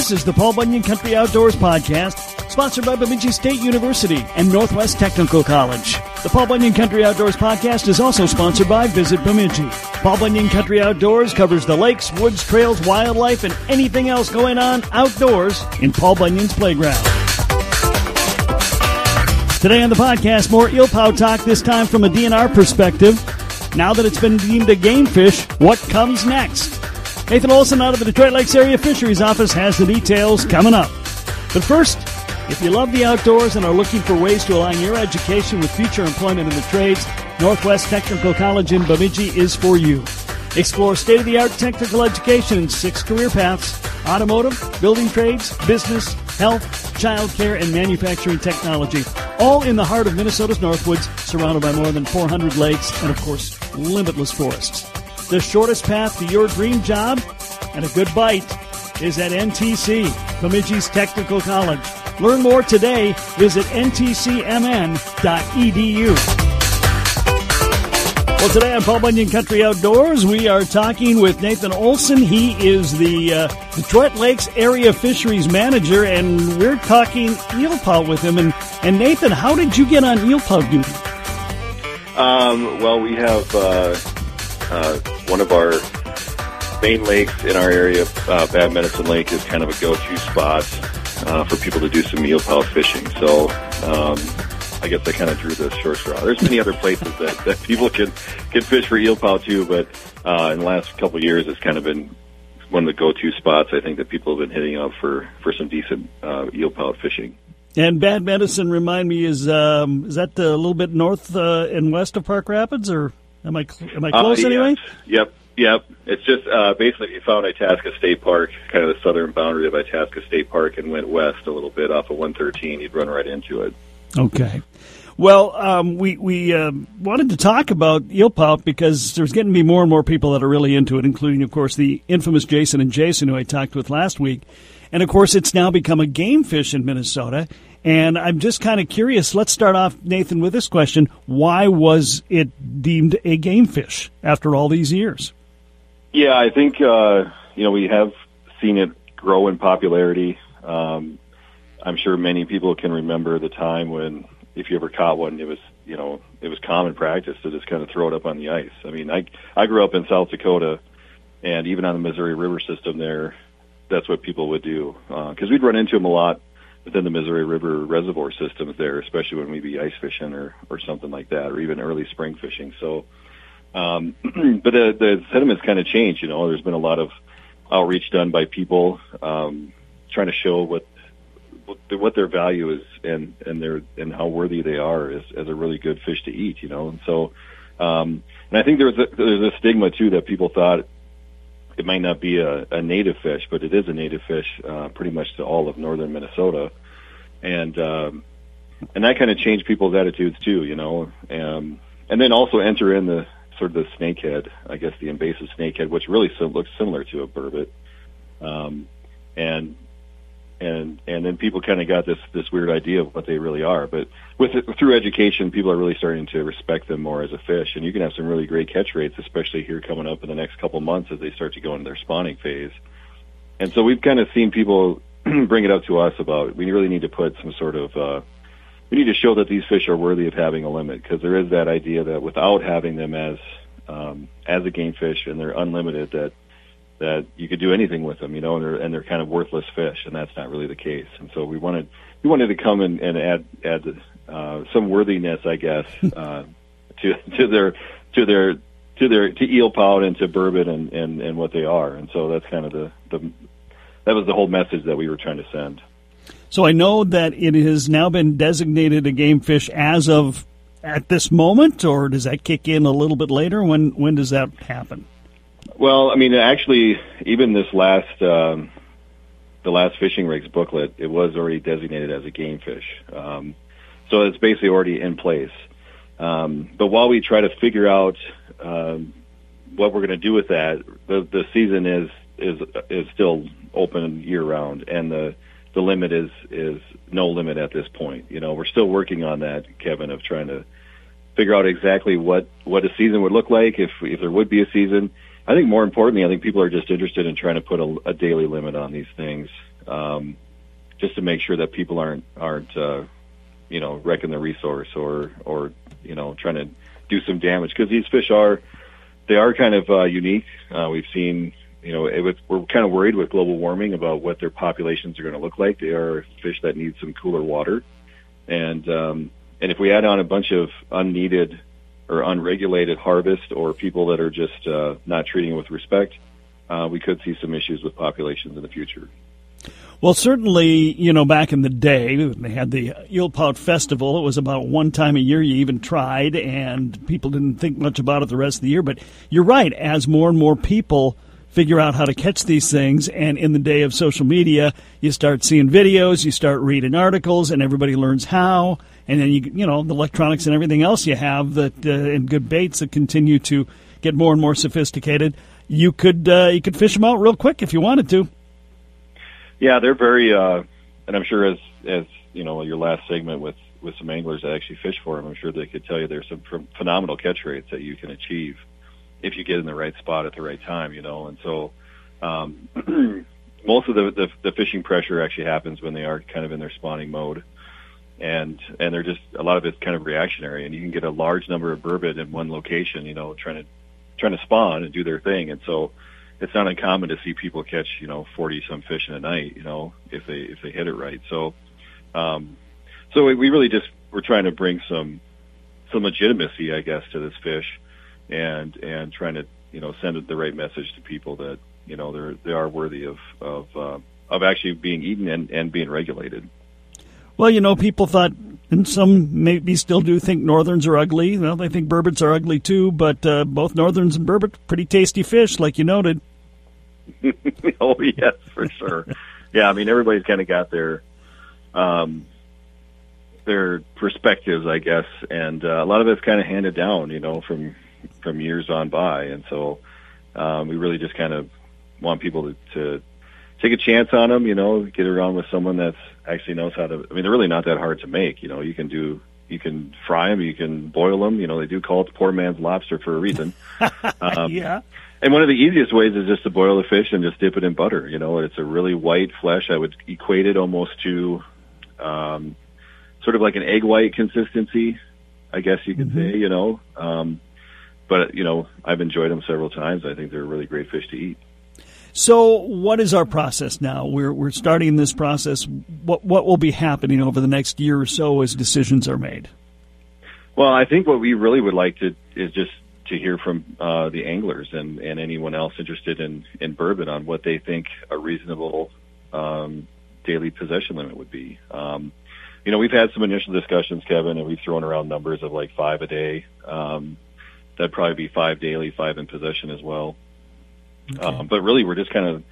This is the Paul Bunyan Country Outdoors Podcast, sponsored by Bemidji State University and Northwest Technical College. The Paul Bunyan Country Outdoors Podcast is also sponsored by Visit Bemidji. Paul Bunyan Country Outdoors covers the lakes, woods, trails, wildlife, and anything else going on outdoors in Paul Bunyan's playground. Today on the podcast, more eelpout talk, this time from a DNR perspective. Now that it's been deemed a game fish, what comes next? Nathan Olson out of the Detroit Lakes Area Fisheries Office has the details coming up. But first, if you love the outdoors and are looking for ways to align your education with future employment in the trades, Northwest Technical College in Bemidji is for you. Explore state of the art technical education in six career paths automotive, building trades, business, health, childcare, and manufacturing technology. All in the heart of Minnesota's Northwoods, surrounded by more than 400 lakes and, of course, limitless forests. The shortest path to your dream job and a good bite is at NTC, Bemidji's Technical College. Learn more today. Visit ntcmn.edu. Well, today on Paul Bunyan Country Outdoors, we are talking with Nathan Olson. He is the uh, Detroit Lakes Area Fisheries Manager, and we're talking eelpout with him. And, and Nathan, how did you get on eelpout duty? Um, well, we have uh, uh, one of our main lakes in our area, uh, Bad Medicine Lake, is kind of a go-to spot uh, for people to do some eelpout fishing. So um, I guess I kind of drew the short straw. There's many other places that, that people can can fish for eelpout too, but uh, in the last couple of years, it's kind of been one of the go-to spots. I think that people have been hitting up for for some decent uh, eelpout fishing. And Bad Medicine, remind me, is um, is that a little bit north uh, and west of Park Rapids, or am I cl- am I Uh, close anyway? Yep, yep. It's just uh, basically if you found Itasca State Park, kind of the southern boundary of Itasca State Park, and went west a little bit off of 113, you'd run right into it. Okay. Well, um, we we um, wanted to talk about eelpout because there's getting to be more and more people that are really into it, including, of course, the infamous Jason and Jason, who I talked with last week. And of course, it's now become a game fish in Minnesota. And I'm just kind of curious. Let's start off, Nathan, with this question: Why was it deemed a game fish after all these years? Yeah, I think uh, you know we have seen it grow in popularity. Um, I'm sure many people can remember the time when, if you ever caught one, it was you know it was common practice to just kind of throw it up on the ice. I mean, I I grew up in South Dakota, and even on the Missouri River system there, that's what people would do because we'd run into them a lot within the Missouri River reservoir systems there, especially when we'd be ice fishing or or something like that, or even early spring fishing. So. Um, but the, the sentiment's kind of changed. You know, there's been a lot of outreach done by people um, trying to show what what their value is and and their and how worthy they are as, as a really good fish to eat. You know, and so um, and I think there's a, there's a stigma too that people thought it might not be a, a native fish, but it is a native fish uh, pretty much to all of northern Minnesota, and um, and that kind of changed people's attitudes too. You know, um, and then also enter in the sort of the snakehead, I guess the invasive snakehead, which really sim- looks similar to a burbot. Um, and and and then people kind of got this this weird idea of what they really are. But with through education, people are really starting to respect them more as a fish, and you can have some really great catch rates, especially here coming up in the next couple months as they start to go into their spawning phase. And so we've kind of seen people bring it up to us about we really need to put some sort of uh, we need to show that these fish are worthy of having a limit because there is that idea that without having them as um, as a game fish and they're unlimited that that you could do anything with them, you know, and they're and they're kind of worthless fish, and that's not really the case. And so we wanted we wanted to come and, and add add uh, some worthiness, I guess, uh, to to their to their to their to eel pout and to burbot and, and and what they are. And so that's kind of the the that was the whole message that we were trying to send. So I know that it has now been designated a game fish as of at this moment, or does that kick in a little bit later? When when does that happen? Well, I mean, actually, even this last um, the last fishing rigs booklet, it was already designated as a game fish. Um, so it's basically already in place. Um, but while we try to figure out um, what we're going to do with that, the, the season is is is still open year round, and the the limit is is no limit at this point. You know, we're still working on that, Kevin, of trying to figure out exactly what what a season would look like if if there would be a season. I think more importantly, I think people are just interested in trying to put a, a daily limit on these things. um, just to make sure that people aren't aren't uh, you know wrecking the resource or or you know trying to do some damage because these fish are they are kind of uh, unique. Uh, we've seen you know it we're kind of worried with global warming about what their populations are going to look like. They are fish that need some cooler water, and um, and if we add on a bunch of unneeded or unregulated harvest or people that are just uh, not treating it with respect, uh, we could see some issues with populations in the future. Well, certainly, you know, back in the day, they had the Eelpout Festival. It was about one time a year you even tried, and people didn't think much about it the rest of the year. But you're right, as more and more people figure out how to catch these things, and in the day of social media, you start seeing videos, you start reading articles, and everybody learns how. And then, you, you know, the electronics and everything else you have that, uh, and good baits that continue to get more and more sophisticated. You could, uh, you could fish them out real quick if you wanted to. Yeah, they're very, uh, and I'm sure as as you know your last segment with with some anglers that actually fish for them, I'm sure they could tell you there's some phenomenal catch rates that you can achieve if you get in the right spot at the right time. You know, and so um, most of the, the the fishing pressure actually happens when they are kind of in their spawning mode. And and they're just a lot of it's kind of reactionary, and you can get a large number of burbot in one location, you know, trying to trying to spawn and do their thing. And so it's not uncommon to see people catch you know forty some fish in a night you know if they if they hit it right so um so we really just we're trying to bring some some legitimacy i guess to this fish and and trying to you know send the right message to people that you know they're they are worthy of of uh, of actually being eaten and and being regulated well you know people thought and some maybe still do think northerns are ugly. Well, they think burbots are ugly too, but uh, both northerns and burbot, pretty tasty fish, like you noted. oh yes, for sure. yeah, I mean everybody's kind of got their um, their perspectives, I guess, and uh, a lot of it's kind of handed down, you know, from from years on by, and so um, we really just kind of want people to, to take a chance on them, you know, get around with someone that's actually knows how to. I mean, they're really not that hard to make. You know, you can do you can fry them, you can boil them. You know, they do call it the poor man's lobster for a reason. Um, yeah. And one of the easiest ways is just to boil the fish and just dip it in butter. You know, it's a really white flesh. I would equate it almost to um, sort of like an egg white consistency, I guess you could mm-hmm. say. You know, um, but you know, I've enjoyed them several times. I think they're a really great fish to eat. So, what is our process now? We're we're starting this process. What what will be happening over the next year or so as decisions are made? Well, I think what we really would like to is just to hear from uh, the anglers and, and anyone else interested in, in burbot on what they think a reasonable um, daily possession limit would be. Um, you know, we've had some initial discussions, Kevin, and we've thrown around numbers of like five a day. Um, that'd probably be five daily, five in possession as well. Okay. Um, but really, we're just kind of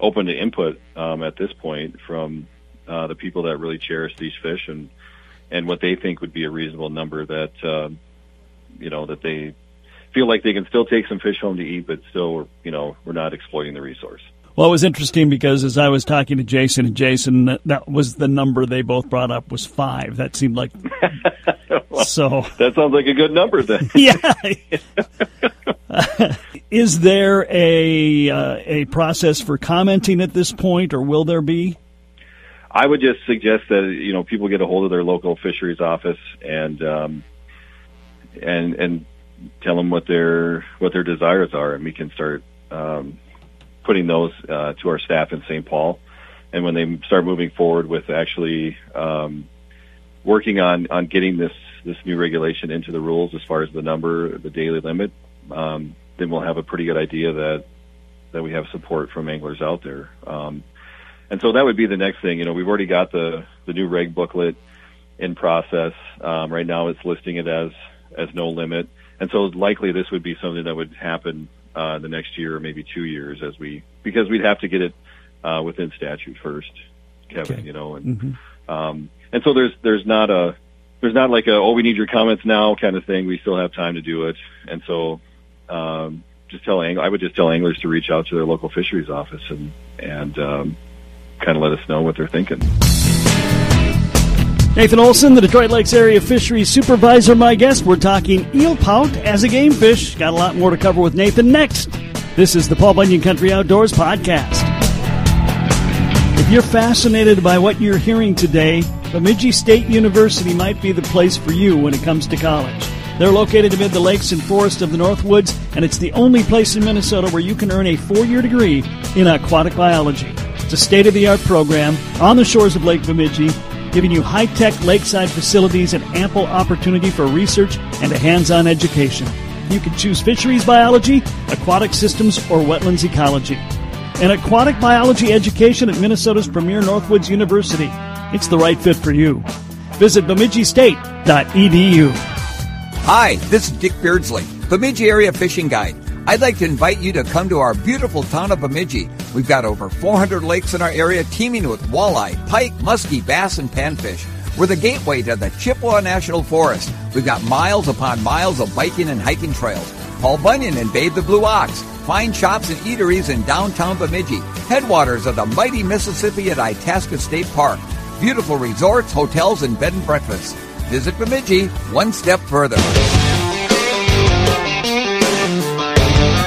open to input um, at this point from uh, the people that really cherish these fish and and what they think would be a reasonable number that uh, you know that they feel like they can still take some fish home to eat, but still, you know, we're not exploiting the resource. Well, it was interesting because as I was talking to Jason and Jason, that, was the number they both brought up was five. That seemed like well, so. That sounds like a good number then. yeah. is there a uh, a process for commenting at this point, or will there be? I would just suggest that you know people get a hold of their local fisheries office and um, and and tell them what their what their desires are, and we can start um, putting those uh, to our staff in St. Paul. And when they start moving forward with actually um, working on on getting this this new regulation into the rules as far as the number, the daily limit, um, then we'll have a pretty good idea that that we have support from anglers out there. Um, and so that would be the next thing. You know, we've already got the the new reg booklet in process. Um, right now, it's listing it as as no limit and so likely this would be something that would happen uh, the next year or maybe two years as we because we'd have to get it uh, within statute first, Kevin. Okay. You know, and mm-hmm. um, and so there's there's not a there's not like a oh we need your comments now kind of thing. We still have time to do it, and so um, just tell ang- I would just tell anglers to reach out to their local fisheries office and and um, kind of let us know what they're thinking. Nathan Olson, the Detroit Lakes Area Fisheries Supervisor, my guest. We're talking eel pout as a game fish. Got a lot more to cover with Nathan next. This is the Paul Bunyan Country Outdoors Podcast. If you're fascinated by what you're hearing today, Bemidji State University might be the place for you when it comes to college. They're located amid the lakes and forests of the Northwoods, and it's the only place in Minnesota where you can earn a four year degree in aquatic biology. It's a state of the art program on the shores of Lake Bemidji, giving you high tech lakeside facilities and ample opportunity for research and a hands on education. You can choose fisheries biology, aquatic systems, or wetlands ecology. An aquatic biology education at Minnesota's premier Northwoods University. It's the right fit for you. Visit bemidjistate.edu. Hi, this is Dick Beardsley, Bemidji Area Fishing Guide. I'd like to invite you to come to our beautiful town of Bemidji. We've got over 400 lakes in our area teeming with walleye, pike, muskie, bass, and panfish. We're the gateway to the Chippewa National Forest. We've got miles upon miles of biking and hiking trails. Paul Bunyan and Babe the Blue Ox. Fine shops and eateries in downtown Bemidji. Headwaters of the mighty Mississippi at Itasca State Park. Beautiful resorts, hotels, and bed and breakfasts. Visit Bemidji one step further.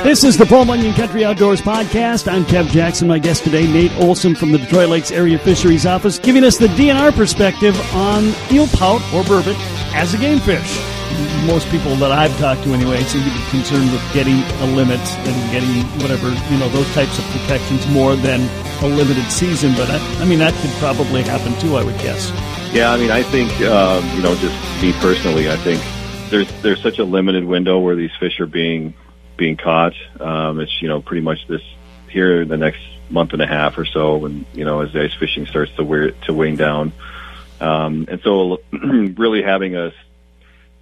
This is the Paul Bunyan Country Outdoors Podcast. I'm Kev Jackson. My guest today, Nate Olson from the Detroit Lakes Area Fisheries Office, giving us the DNR perspective on eel pout or burbot as a game fish. Most people that I've talked to anyway seem to be concerned with getting a limit and getting whatever, you know, those types of protections more than a limited season. But I, I mean, that could probably happen too, I would guess. Yeah, I mean, I think um, you know, just me personally, I think there's there's such a limited window where these fish are being being caught. Um, it's you know pretty much this here the next month and a half or so, when you know as ice fishing starts to wear to wane down, um, and so really having us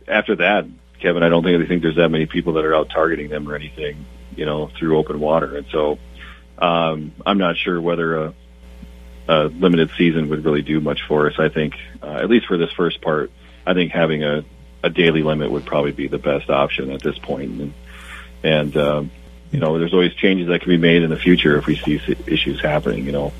after that, Kevin, I don't think I think there's that many people that are out targeting them or anything, you know, through open water, and so um, I'm not sure whether a a limited season would really do much for us. I think, uh, at least for this first part, I think having a, a daily limit would probably be the best option at this point. And, and um, you know, there's always changes that can be made in the future if we see issues happening. You know.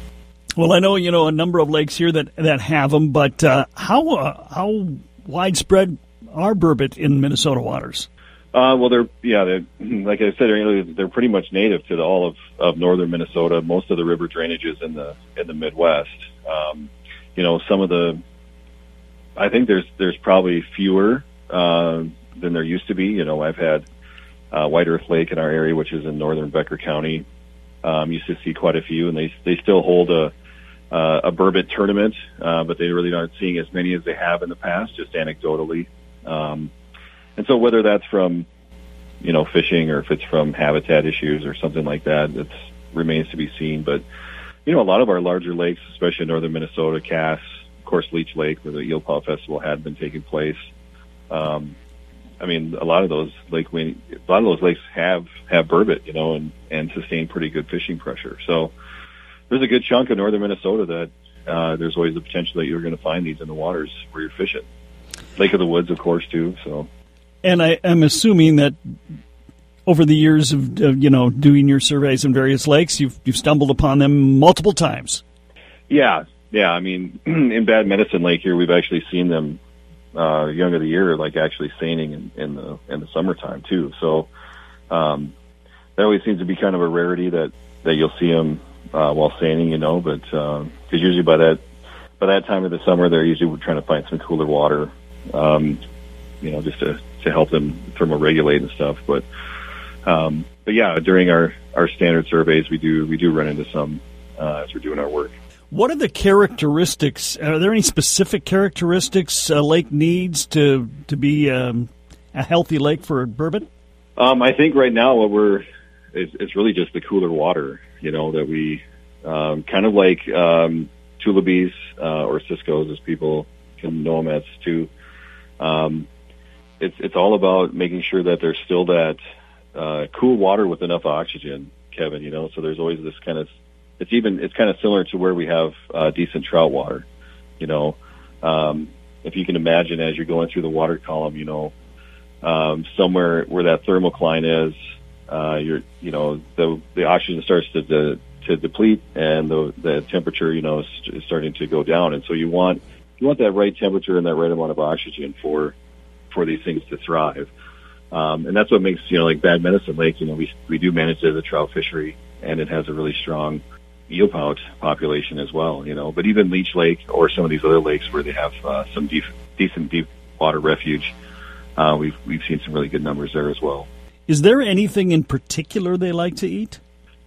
Well, I know you know a number of lakes here that that have them, but uh, how uh, how widespread are burbot in Minnesota waters? Uh, well, they're yeah, they're, like I said earlier, they're pretty much native to the, all of, of northern Minnesota. Most of the river drainages in the in the Midwest. Um, you know, some of the, I think there's there's probably fewer uh, than there used to be. You know, I've had uh, White Earth Lake in our area, which is in northern Becker County. Um, used to see quite a few, and they they still hold a uh, a burbot tournament, uh, but they really aren't seeing as many as they have in the past, just anecdotally. Um, and so whether that's from, you know, fishing or if it's from habitat issues or something like that, it remains to be seen. But, you know, a lot of our larger lakes, especially in northern Minnesota, Cass, of course, Leech Lake, where the Eel Pout Festival had been taking place. Um, I mean, a lot of those lake, a lot of those lakes have have burbot, you know, and and sustain pretty good fishing pressure. So there's a good chunk of northern Minnesota that uh, there's always the potential that you're going to find these in the waters where you're fishing. Lake of the Woods, of course, too. So and I am assuming that over the years of, of, you know doing your surveys in various lakes, you've you've stumbled upon them multiple times. Yeah, yeah. I mean, in Bad Medicine Lake here, we've actually seen them uh, young of the year, like actually seining in, in the in the summertime too. So um, that always seems to be kind of a rarity that that you'll see them uh, while seining, you know. But because uh, usually by that by that time of the summer, they're usually trying to find some cooler water, um, you know, just to to help them thermoregulate and stuff. But um, but yeah, during our our standard surveys, we do we do run into some uh, as we're doing our work. What are the characteristics? Are there any specific characteristics a lake needs to to be um, a healthy lake for burbot? Um, I think right now what we're it's, it's really just the cooler water, you know, that we um, kind of like um, uh, or ciscos, as people can know them as too. Um, it's it's all about making sure that there's still that uh, cool water with enough oxygen, Kevin. You know, so there's always this kind of it's even it's kind of similar to where we have uh, decent trout water. You know, um, if you can imagine as you're going through the water column, you know, um, somewhere where that thermocline is, uh, you're you know the the oxygen starts to to, to deplete and the the temperature you know is, is starting to go down, and so you want you want that right temperature and that right amount of oxygen for for these things to thrive. Um, and that's what makes, you know, like Bad Medicine Lake, you know, we, we do manage it as a trout fishery and it has a really strong eel pout population as well. You know, but even Leech Lake or some of these other lakes where they have uh, some deep, decent deep water refuge, uh, we've we've seen some really good numbers there as well. Is there anything in particular they like to eat?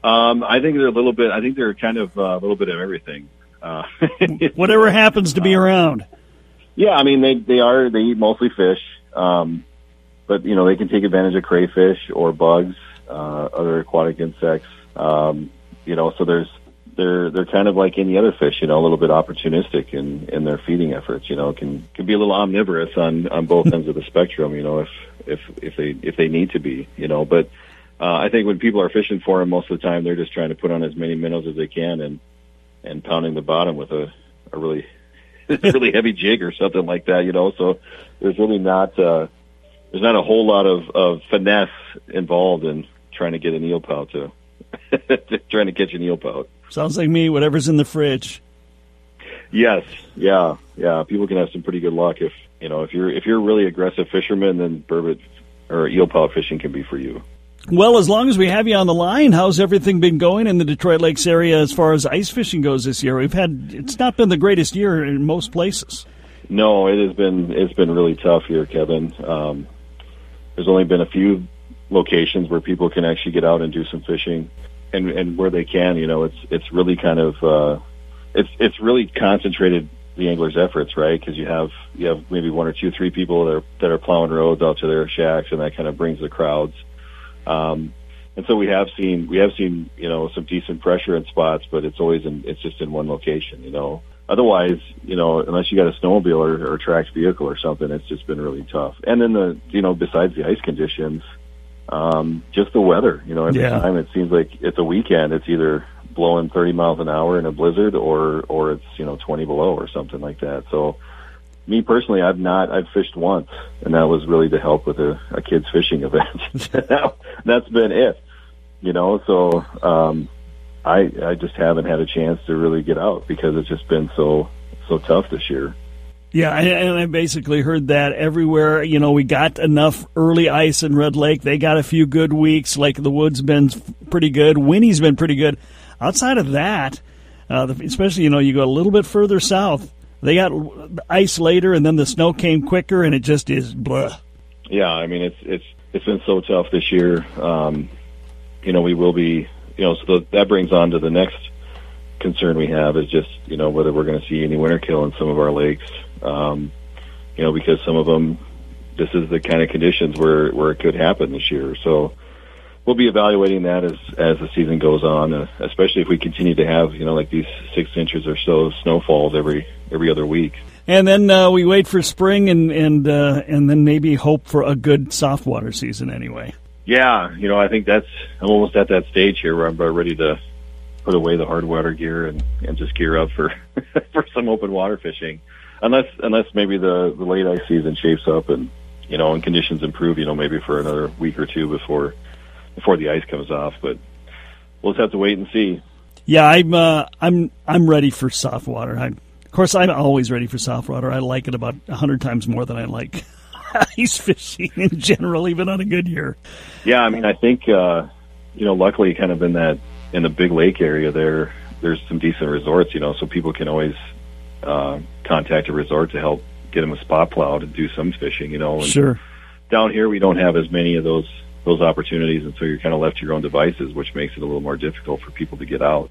Um, I think they're a little bit. I think they're kind of uh, a little bit of everything. Uh, Whatever happens to be around. Yeah, I mean they they are they eat mostly fish, um, but you know they can take advantage of crayfish or bugs, uh, other aquatic insects. Um, you know, so there's they're they're kind of like any other fish, you know, a little bit opportunistic in in their feeding efforts. You know, can can be a little omnivorous on on both ends of the spectrum. You know, if if if they if they need to be, you know, but. Uh, I think when people are fishing for them, most of the time they're just trying to put on as many minnows as they can and and pounding the bottom with a, a really really heavy jig or something like that, you know. So there's really not uh, there's not a whole lot of, of finesse involved in trying to get an eel pout to trying to catch an eel pout. Sounds like me. Whatever's in the fridge. Yes, yeah, yeah. People can have some pretty good luck if you know if you're if you're a really aggressive fisherman, then burbot or eel pout fishing can be for you. Well, as long as we have you on the line, how's everything been going in the Detroit Lakes area as far as ice fishing goes this year? We've had it's not been the greatest year in most places. No, it has been it's been really tough here, Kevin. Um, there's only been a few locations where people can actually get out and do some fishing, and and where they can, you know, it's it's really kind of uh, it's it's really concentrated the anglers' efforts, right? Because you have you have maybe one or two, three people that are that are plowing roads out to their shacks, and that kind of brings the crowds. Um, and so we have seen we have seen you know some decent pressure in spots, but it's always in it's just in one location. You know, otherwise you know unless you got a snowmobile or, or a tracked vehicle or something, it's just been really tough. And then the you know besides the ice conditions, um, just the weather. You know, every Yeah. time it seems like it's a weekend, it's either blowing 30 miles an hour in a blizzard or or it's you know 20 below or something like that. So me personally, I've not. I've fished once, and that was really to help with a, a kids fishing event. that, that's been it, you know. So um, I I just haven't had a chance to really get out because it's just been so so tough this year. Yeah, and- I basically heard that everywhere. You know, we got enough early ice in Red Lake. They got a few good weeks. Lake of the Woods been pretty good. Winnie's been pretty good. Outside of that, uh, especially you know, you go a little bit further south. They got ice later, and then the snow came quicker, and it just is blah. Yeah, I mean it's it's it's been so tough this year. Um, you know, we will be. You know, so that brings on to the next concern we have is just you know whether we're going to see any winter kill in some of our lakes. Um, you know, because some of them, this is the kind of conditions where where it could happen this year. So we'll be evaluating that as as the season goes on, uh, especially if we continue to have you know like these six inches or so of snowfalls every every other week. And then uh, we wait for spring, and and uh, and then maybe hope for a good soft water season anyway. Yeah, you know, I think that's I'm almost at that stage here where I'm ready to put away the hard water gear and and just gear up for for some open water fishing, unless unless maybe the the late ice season shapes up and you know and conditions improve, you know, maybe for another week or two before before the ice comes off. But we'll just have to wait and see. Yeah, I'm uh, I'm I'm ready for soft water. I'm, of course, I'm always ready for soft water. I like it about a hundred times more than I like ice fishing in general, even on a good year. Yeah, I mean, I think uh, you know, luckily, kind of in that in the big lake area there, there's some decent resorts, you know, so people can always uh, contact a resort to help get them a spot plow to do some fishing, you know. And Sure. Down here, we don't have as many of those those opportunities, and so you're kind of left to your own devices, which makes it a little more difficult for people to get out.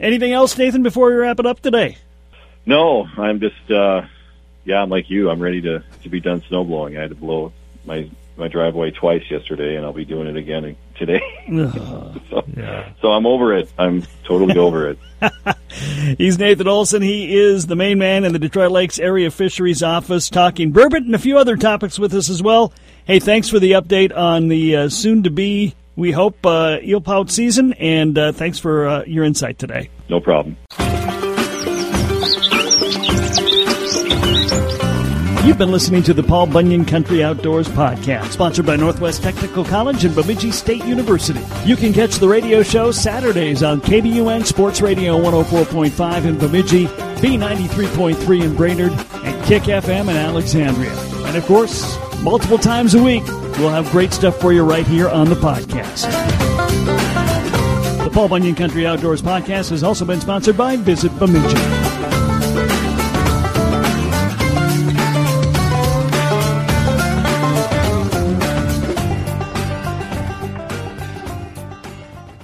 Anything else, Nathan? Before we wrap it up today. No, I'm just uh yeah, I'm like you. I'm ready to to be done snow blowing. I had to blow my my driveway twice yesterday, and I'll be doing it again today. so, Yeah. so I'm over it. I'm totally over it. He's Nathan Olson. He is the main man in the Detroit Lakes Area Fisheries Office, talking burbot and a few other topics with us as well. Hey, thanks for the update on the uh, soon-to-be, we hope, uh, eel pout season, and uh, thanks for uh, your insight today. No problem. You've been listening to the Paul Bunyan Country Outdoors podcast, sponsored by Northwest Technical College and Bemidji State University. You can catch the radio show Saturdays on KBUN Sports Radio 104.5 in Bemidji, B93.3 in Brainerd, and Kick FM in Alexandria. And of course, multiple times a week, we'll have great stuff for you right here on the podcast. The Paul Bunyan Country Outdoors podcast has also been sponsored by Visit Bemidji.